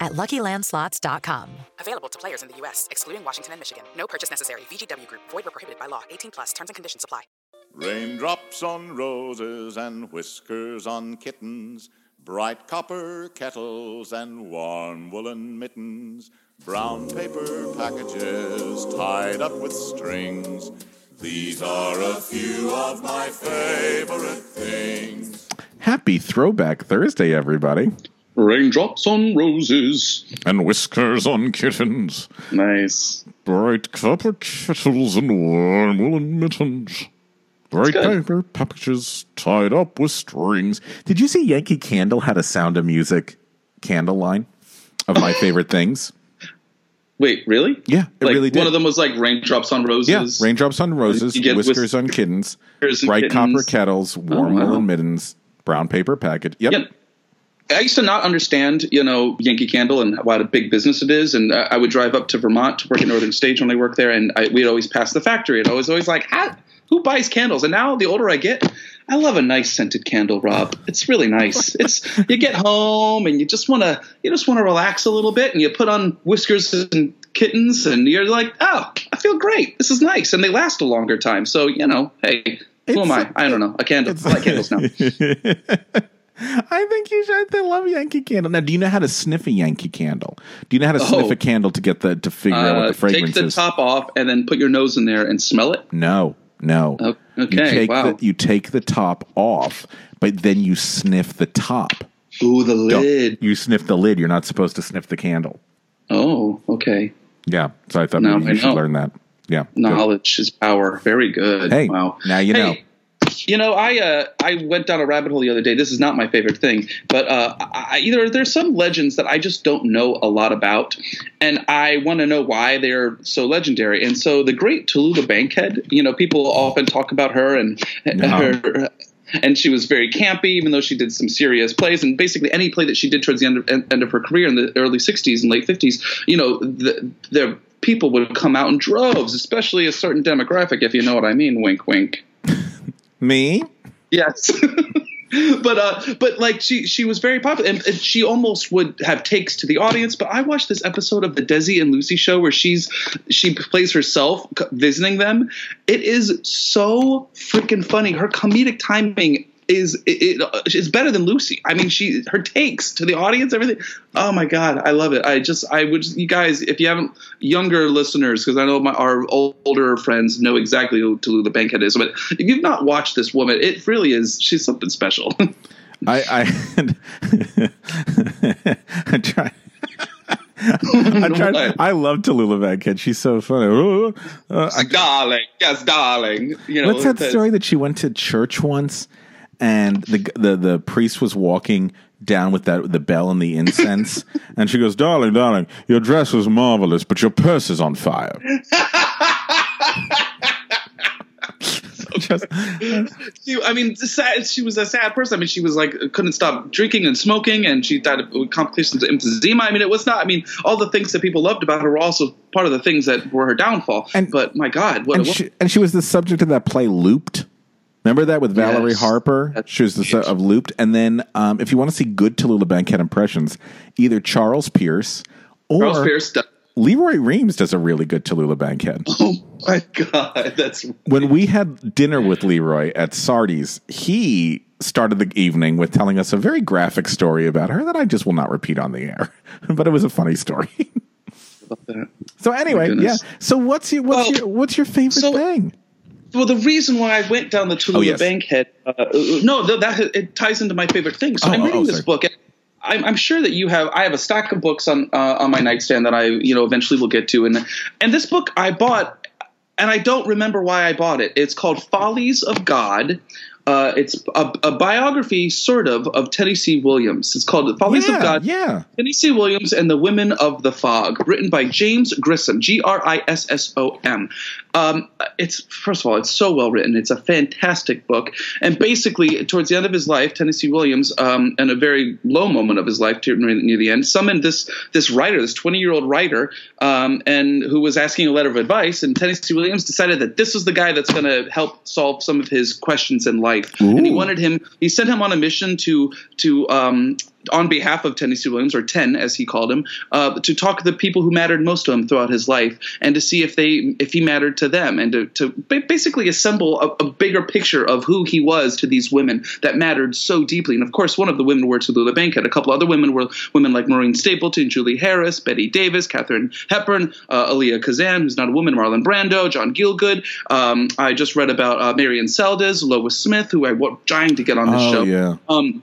at LuckyLandSlots.com. Available to players in the U.S., excluding Washington and Michigan. No purchase necessary. VGW Group. Void were prohibited by law. 18 plus. Terms and conditions apply. Raindrops on roses and whiskers on kittens, bright copper kettles and warm woolen mittens, brown paper packages tied up with strings. These are a few of my favorite things. Happy Throwback Thursday, everybody. Raindrops on roses. And whiskers on kittens. Nice. Bright copper kettles and warm woolen mittens. Bright paper packages tied up with strings. Did you see Yankee Candle had a Sound of Music candle line of my favorite things? Wait, really? Yeah, it like, really did. One of them was like raindrops on roses. Yeah, raindrops on roses, whiskers whis- on kittens, bright kittens. copper kettles, oh, warm wow. woolen mittens, brown paper packet. Yep. Yep. I used to not understand, you know, Yankee Candle and what a big business it is. And I would drive up to Vermont to work at Northern Stage when I worked there, and I, we'd always pass the factory. And I was always like, How, who buys candles? And now the older I get, I love a nice scented candle, Rob. It's really nice. It's you get home and you just want to you just want to relax a little bit, and you put on whiskers and kittens, and you're like, oh, I feel great. This is nice, and they last a longer time. So you know, hey, who am I? I don't know. A candle. I like candles now. I think you should. I love Yankee Candle. Now, do you know how to sniff a Yankee Candle? Do you know how to sniff Oh. a candle to get the to figure out what Uh, the fragrance is? take the is? top off and then put your nose in there and smell it. No, no. Oh, You okay, take wow. the, you take the top off, but then you sniff the top. Ooh, the Don't- lid. You sniff the lid. You're not supposed to sniff the candle. Oh, okay. Yeah. So I thought Now maybe I you should know. learn that. Yeah. good. Knowledge is power. Very good. Hey, wow. now you Hey, know. You know, I uh, I went down a rabbit hole the other day. This is not my favorite thing, but uh, I, either there's some legends that I just don't know a lot about, and I want to know why they're so legendary. And so, the great Tallulah Bankhead, you know, people often talk about her and her. And she was very campy, even though she did some serious plays. And basically, any play that she did towards the end of, end of her career in the early '60s and late '50s, you know, the, the people would come out in droves, especially a certain demographic, if you know what I mean. Wink, wink. Me? Yes. but uh but like she she was very popular and, and she almost would have takes to the audience but i watched this episode of the desi and lucy show where she's she plays herself visiting them it is so freaking funny her comedic timing is it, it is better than lucy i mean she her takes to the audience everything oh my god i love it i just i would you guys if you haven't younger listeners because i know my our older friends know exactly who Tallulah Bankhead is but if you've not watched this woman it really is she's something special I I, I try. I tried. I love Tallulah Bankhead. She's so funny. Uh, darling, yes, darling. You know, What's that the- story that she went to church once, and the the the priest was walking down with that the bell and the incense, and she goes, "Darling, darling, your dress was marvelous, but your purse is on fire." Just- She, I mean, sad, she was a sad person. I mean, she was like couldn't stop drinking and smoking, and she died of complications of emphysema. I mean, it was not. I mean, all the things that people loved about her were also part of the things that were her downfall. And, but my God, what and a she, and she was the subject of that play Looped. Remember that with Valerie Yes. Harper? She was the set of Looped. And then um, if you want to see good Tallulah Bankhead impressions, either Charles Pierce or Charles Pierce does- Lee Roy Reams does a really good Tallulah Bankhead. Oh my God, that's when we had dinner with Lee Roy at Sardi's, he started the evening with telling us a very graphic story about her that I just will not repeat on the air, but it was a funny story. So anyway, yeah. So what's your what's Well, your what's your favorite so- thing? Well, the reason why I went down the Tallulah Oh, yes. Bankhead, uh, no, th- that it ties into my favorite thing. So Oh, I'm oh, reading oh, this book. And I'm, I'm sure that you have. I have a stack of books on uh, on my nightstand that I, you know, eventually will get to. And and this book I bought, and I don't remember why I bought it. It's called Follies of God. Uh, it's a, a biography, sort of, of Tennessee Williams. It's called Follies yeah, of God. yeah. Tennessee Williams and the Women of the Fog, written by James Grissom, G R I S S O M. Um, it's first of all, it's so well written. It's a fantastic book, and basically, towards the end of his life, Tennessee Williams, um, in a very low moment of his life, near, near the end, summoned this this writer, this twenty year old writer, um, and who was asking a letter of advice. And Tennessee Williams decided that this was the guy that's going to help solve some of his questions in life, and he wanted him. He sent him on a mission to to um, on behalf of Tennessee Williams, or Ten as he called him, uh, to talk to the people who mattered most to him throughout his life, and to see if they if he mattered to them, and to, to basically assemble a, a bigger picture of who he was to these women that mattered so deeply. And of course, one of the women were Tallulah Bankhead. A couple other women were women like Maureen Stapleton, Julie Harris, Bette Davis, Katharine Hepburn, uh, Elia Kazan, who's not a woman, Marlon Brando, John Gielgud. Um, I just read about uh, Marian Seldes, Lois Smith, who I was trying to get on this Oh show. yeah. Um,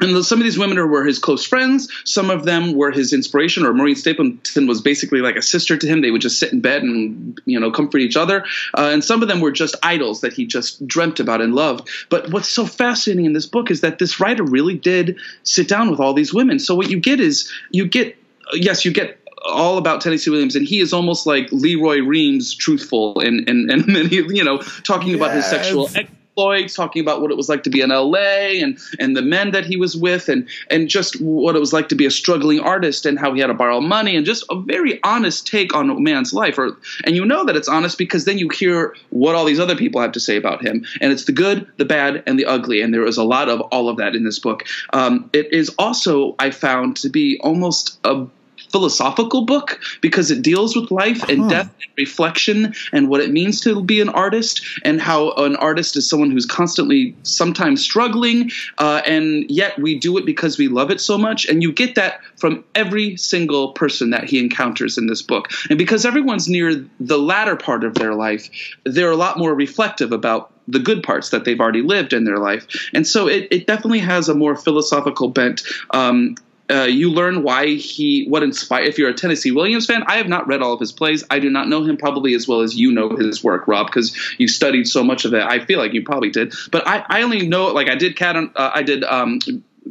and some of these women were his close friends. Some of them were his inspiration. Or Maureen Stapleton was basically like a sister to him. They would just sit in bed and you know comfort each other. Uh, and some of them were just idols that he just dreamt about and loved. But what's so fascinating in this book is that this writer really did sit down with all these women. So what you get is you get yes, you get all about Tennessee Williams, and he is almost like Lee Roy Reams, truthful, and and and you know talking about his sexual exploits, talking about what it was like to be in L.A. and and the men that he was with, and and just what it was like to be a struggling artist, and how he had to borrow money, and just a very honest take on a man's life. Or and you know that it's honest because then you hear what all these other people have to say about him, and it's the good, the bad, and the ugly, and there is a lot of all of that in this book. Um, it is also I found to be almost a philosophical book because it deals with life and death and reflection and what it means to be an artist and how an artist is someone who's constantly sometimes struggling uh, and yet we do it because we love it so much. And you get that from every single person that he encounters in this book. And because everyone's near the latter part of their life they're a lot more reflective about the good parts that they've already lived in their life. And so it, it definitely has a more philosophical bent um, uh, you learn why he what inspired. If you're a Tennessee Williams fan, I have not read all of his plays. I do not know him probably as well as you know his work, Rob, because you studied so much of it. I feel like you probably did, but I, I only know like I did cat on uh, I did um,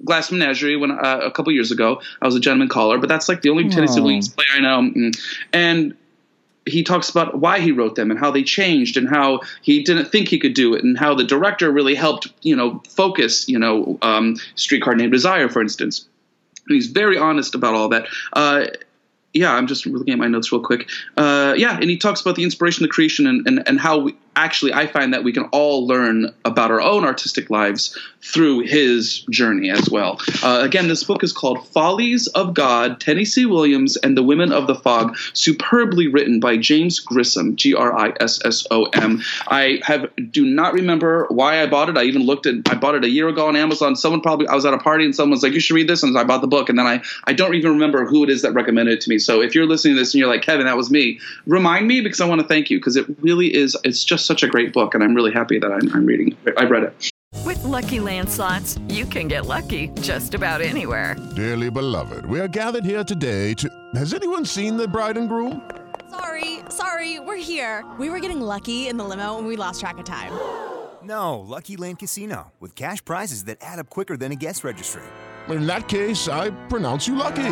Glass Menagerie when uh, a couple years ago. I was a gentleman caller, but that's like the only Tennessee Oh. Williams play I know. Mm. And he talks about why he wrote them and how they changed and how he didn't think he could do it and how the director really helped you know focus you know um, streetcar named desire for instance he's very honest about all that. Uh, yeah i'm just looking at my notes real quick. Uh, yeah and he talks about the inspiration the creation and, and, and how we actually i find that we can all learn about our own artistic lives through his journey as well. Uh, again this book is called follies of god tennessee williams and the women of the fog superbly written by james grissom g-r-i-s-s-o-m i have do not remember why i bought it. I even looked at i bought it a year ago on amazon. Someone probably i was at a party and someone was like you should read this and i bought the book and then i i don't even remember who it is that recommended it to me. So if you're listening to this and you're like kevin that was me remind me because i want to thank you because it really is it's just such a great book and i'm really happy that i'm, I'm reading it i've read it With Lucky Land slots, you can get lucky just about anywhere. Dearly beloved, we are gathered here today to. Has anyone seen the bride and groom? Sorry, sorry, we're here. We were getting lucky in the limo and we lost track of time. No, Lucky Land Casino, with cash prizes that add up quicker than a guest registry. In that case, I pronounce you lucky.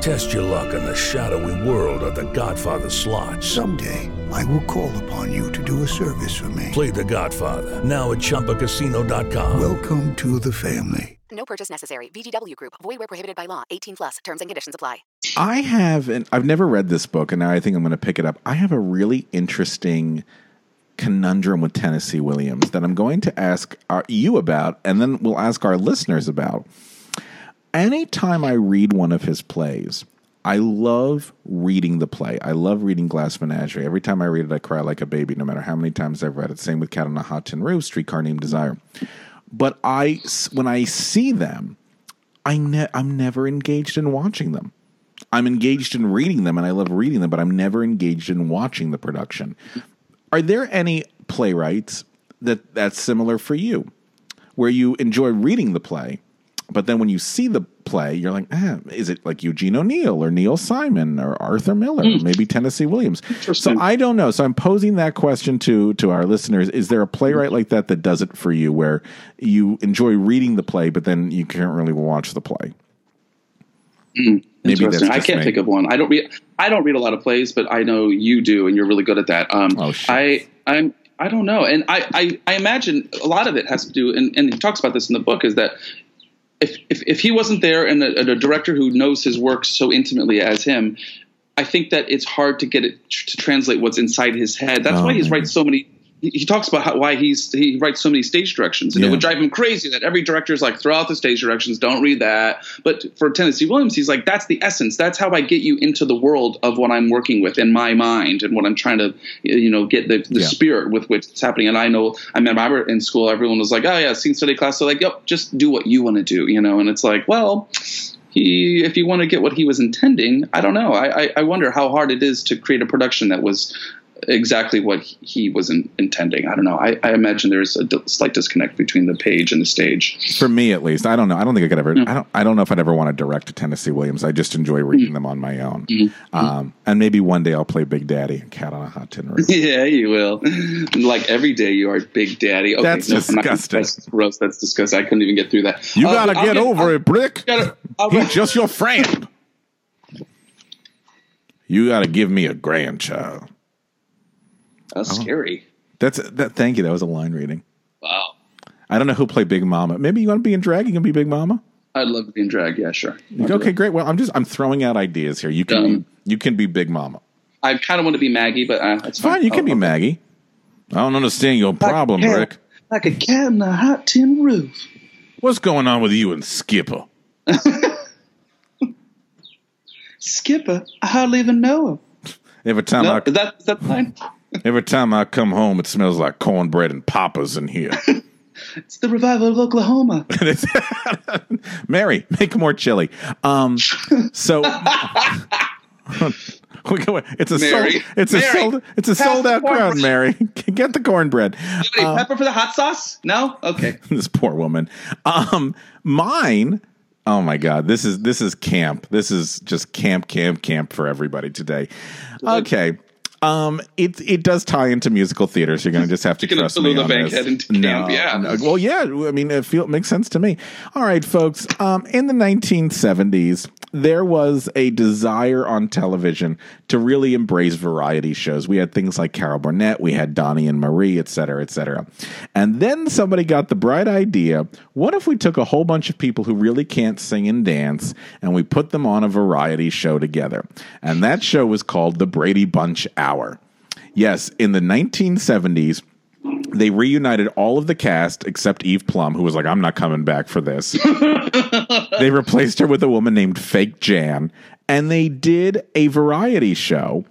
Test your luck in the shadowy world of The Godfather slot. Someday, I will call upon you to do a service for me. Play The Godfather now at ChumbaCasino.com. Welcome to the family. No purchase necessary. VGW Group. Void where prohibited by law. 18 plus. Terms and conditions apply. I have, and I've never read this book, and now I think I'm going to pick it up. I have a really interesting conundrum with Tennessee Williams that I'm going to ask our, you about, and then we'll ask our listeners about. Anytime I read one of his plays, I love reading the play. I love reading Glass Menagerie. Every time I read it, I cry like a baby, no matter how many times I've read it. Same with Cat on a Hot Tin Roof, Streetcar Named Desire. But I, when I see them, I ne- I'm never engaged in watching them. I'm engaged in reading them, and I love reading them, but I'm never engaged in watching the production. Are there any playwrights that that's similar for you, where you enjoy reading the play, but then when you see the play, you're like, ah, is it like Eugene O'Neill or Neil Simon or Arthur Miller, or maybe Tennessee Williams? So I don't know. So I'm posing that question to to our listeners: Is there a playwright like that that does it for you, where you enjoy reading the play, but then you can't really watch the play? Mm, Maybe that's interesting. I can't me. think of one. I don't read. I don't read a lot of plays, but I know you do, and you're really good at that. Um, oh shit! I I'm I don't know, and I, I I imagine a lot of it has to do, and, and he talks about this in the book, is that if if, if he wasn't there and a, and a director who knows his work so intimately as him, I think that it's hard to get it to translate what's inside his head. That's Oh, why he's maybe. writes so many. He talks about how, why he's he writes so many stage directions, and it would drive him crazy that every director is like, throw out the stage directions, don't read that. But for Tennessee Williams, he's like, that's the essence. That's how I get you into the world of what I'm working with in my mind and what I'm trying to, you know, get the, the Yeah. spirit with which it's happening. And I know, I remember in school, everyone was like, oh yeah, scene study class. So like, yep, just do what you want to do, you know. And it's like, well, he if you want to get what he was intending, I don't know. I, I, I wonder how hard it is to create a production that was exactly what he was in, intending. I don't know. I, I imagine there's a d- slight disconnect between the page and the stage. For me, at least, I don't know. I don't think I could ever. I don't. I don't know if I'd ever want to direct Tennessee Williams. I just enjoy reading them on my own. Um, and maybe one day I'll play Big Daddy and Cat on a Hot Tin Roof. yeah, you will. Like every day, you are Big Daddy. Okay, That's no, disgusting. That's gross. That's disgusting. I couldn't even get through that. You Uh, gotta I'll get over it, Brick. gotta- I'll- He's just your friend. You gotta give me a grandchild. That's scary. That's that. Thank you. That was a line reading. Wow. I don't know who play Big Mama. Maybe you want to be in drag. You can be Big Mama. I'd love to be in drag. Yeah, sure. I'll Okay, great. Well, I'm just I'm throwing out ideas here. You can Um, you can be Big Mama. I kind of want to be Maggie, but uh, it's Fine, fine. you can I'll- be I'll- Maggie. I don't understand your problem, cat. Brick. Like a cat in a hot tin roof. What's going on with you and Skipper? Skipper, I hardly even know him. Every time No, I is that is that fine? Every time I come home, it smells like cornbread and poppers in here. It's the revival of Oklahoma. Mary, make more chili. Um, so we go- it's a Mary, sold, it's Mary, a sold, it's a sold out crowd. Mary, get the cornbread. Any Um, pepper for the hot sauce? No. Okay. this poor woman. Um, mine. Oh my God, this is this is camp. This is just camp, camp, camp for everybody today. Okay. Um, it it does tie into musical theater, so you're going to just have to trust me on the this. Camp, yeah. no. Well, yeah. I mean, it feel, makes sense to me. All right, folks. Um, in the 1970s, there was a desire on television to really embrace variety shows. We had things like Carol Burnett, we had Donnie and Marie, et cetera, et cetera. And then somebody got the bright idea what if we took a whole bunch of people who really can't sing and dance and we put them on a variety show together? And that show was called The Brady Bunch Hour. Yes, in the 1970s, they reunited all of the cast except Eve Plumb, who was like, I'm not coming back for this. they replaced her with a woman named Fake Jan, and they did a variety show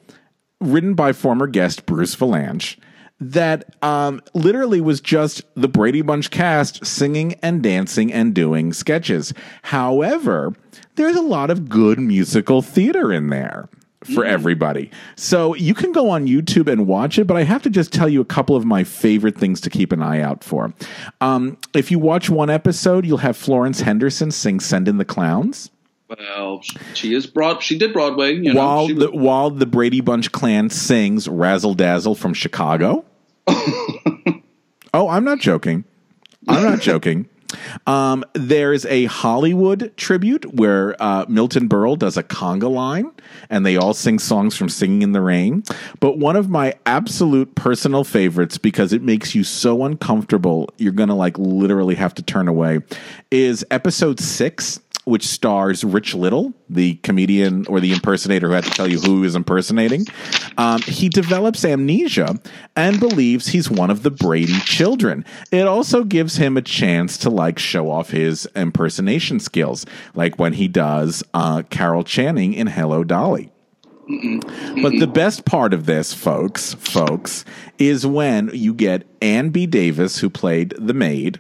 written by former guest Bruce Vilanch that um, literally was just the Brady Bunch cast singing and dancing and doing sketches. However, there's a lot of good musical theater in there for everybody. So you can go on YouTube and watch it, but I have to just tell you a couple of my favorite things to keep an eye out for. Um, if you watch one episode, you'll have Florence Henderson sing "Send in the Clowns." Well, she is broad. She did Broadway. You know, while she the while the Brady Bunch clan sings "Razzle Dazzle" from Chicago. oh, I'm not joking. I'm not joking. Um, there's a Hollywood tribute where uh, Milton Berle does a conga line, and they all sing songs from Singing in the Rain. But one of my absolute personal favorites, because it makes you so uncomfortable, you're gonna like literally have to turn away, is episode six which stars Rich Little, the comedian or the impersonator who had to tell you who he was impersonating. Um, he develops amnesia and believes he's one of the Brady children. It also gives him a chance to like show off his impersonation skills, like when he does uh, Carol Channing in Hello Dolly. But the best part of this, folks, folks, is when you get Ann B. Davis, who played the maid,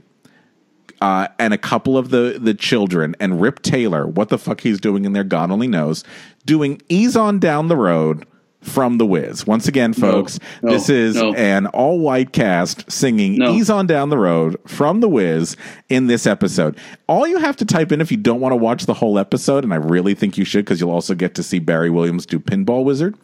uh, and a couple of the the children, and Rip Taylor, what the fuck he's doing in there, God only knows, doing "Ease on Down the Road" from The Wiz. Once again, folks, no, this is no. an all white cast singing No. "Ease on Down the Road" from The Wiz in this episode. All you have to type in if you don't want to watch the whole episode, and I really think you should because you'll also get to see Barry Williams do Pinball Wizard.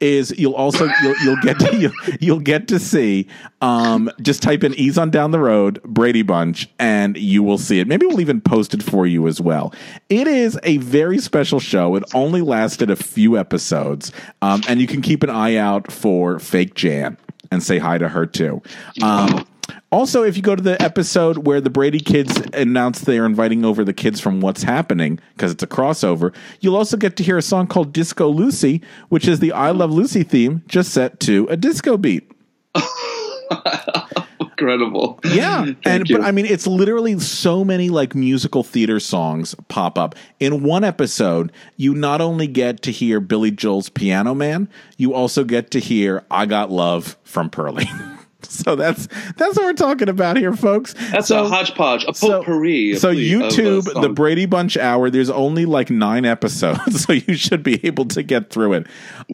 Is you'll also you'll, you'll get to you'll, you'll get to see um, just type in "Ease on Down the Road" Brady Bunch, and you will see it. Maybe we'll even post it for you as well. It is a very special show. It only lasted a few episodes, um, and you can keep an eye out for Fake Jan and say hi to her too. Um, also, if you go to the episode where the Brady kids announce they are inviting over the kids from What's Happening, because it's a crossover, you'll also get to hear a song called Disco Lucy, which is the I Love Lucy theme, just set to a disco beat. Incredible. Yeah, and you. but I mean, it's literally so many like musical theater songs pop up in one episode. You not only get to hear Billy Joel's Piano Man, you also get to hear "I Got Love" from Purlie. so that's that's what we're talking about here, folks. That's so, a hodgepodge, a potpourri. So of, YouTube, the. Brady Bunch hour. There's only like nine episodes, so you should be able to get through it.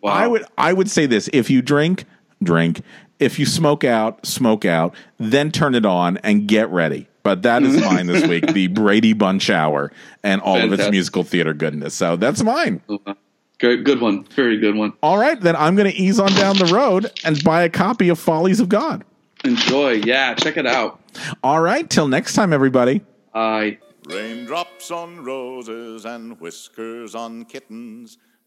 I would I would say this: if you drink, drink. If you smoke out, smoke out. Then turn it on and get ready. But that is mine this week: the Brady Bunch hour and all of its musical theater goodness. So that's mine. Good, good one. Very good one. All right, then I'm going to ease on down the road and buy a copy of Follies of God. Enjoy. Yeah, check it out. All right, till next time, everybody. Bye. Raindrops on roses and whiskers on kittens,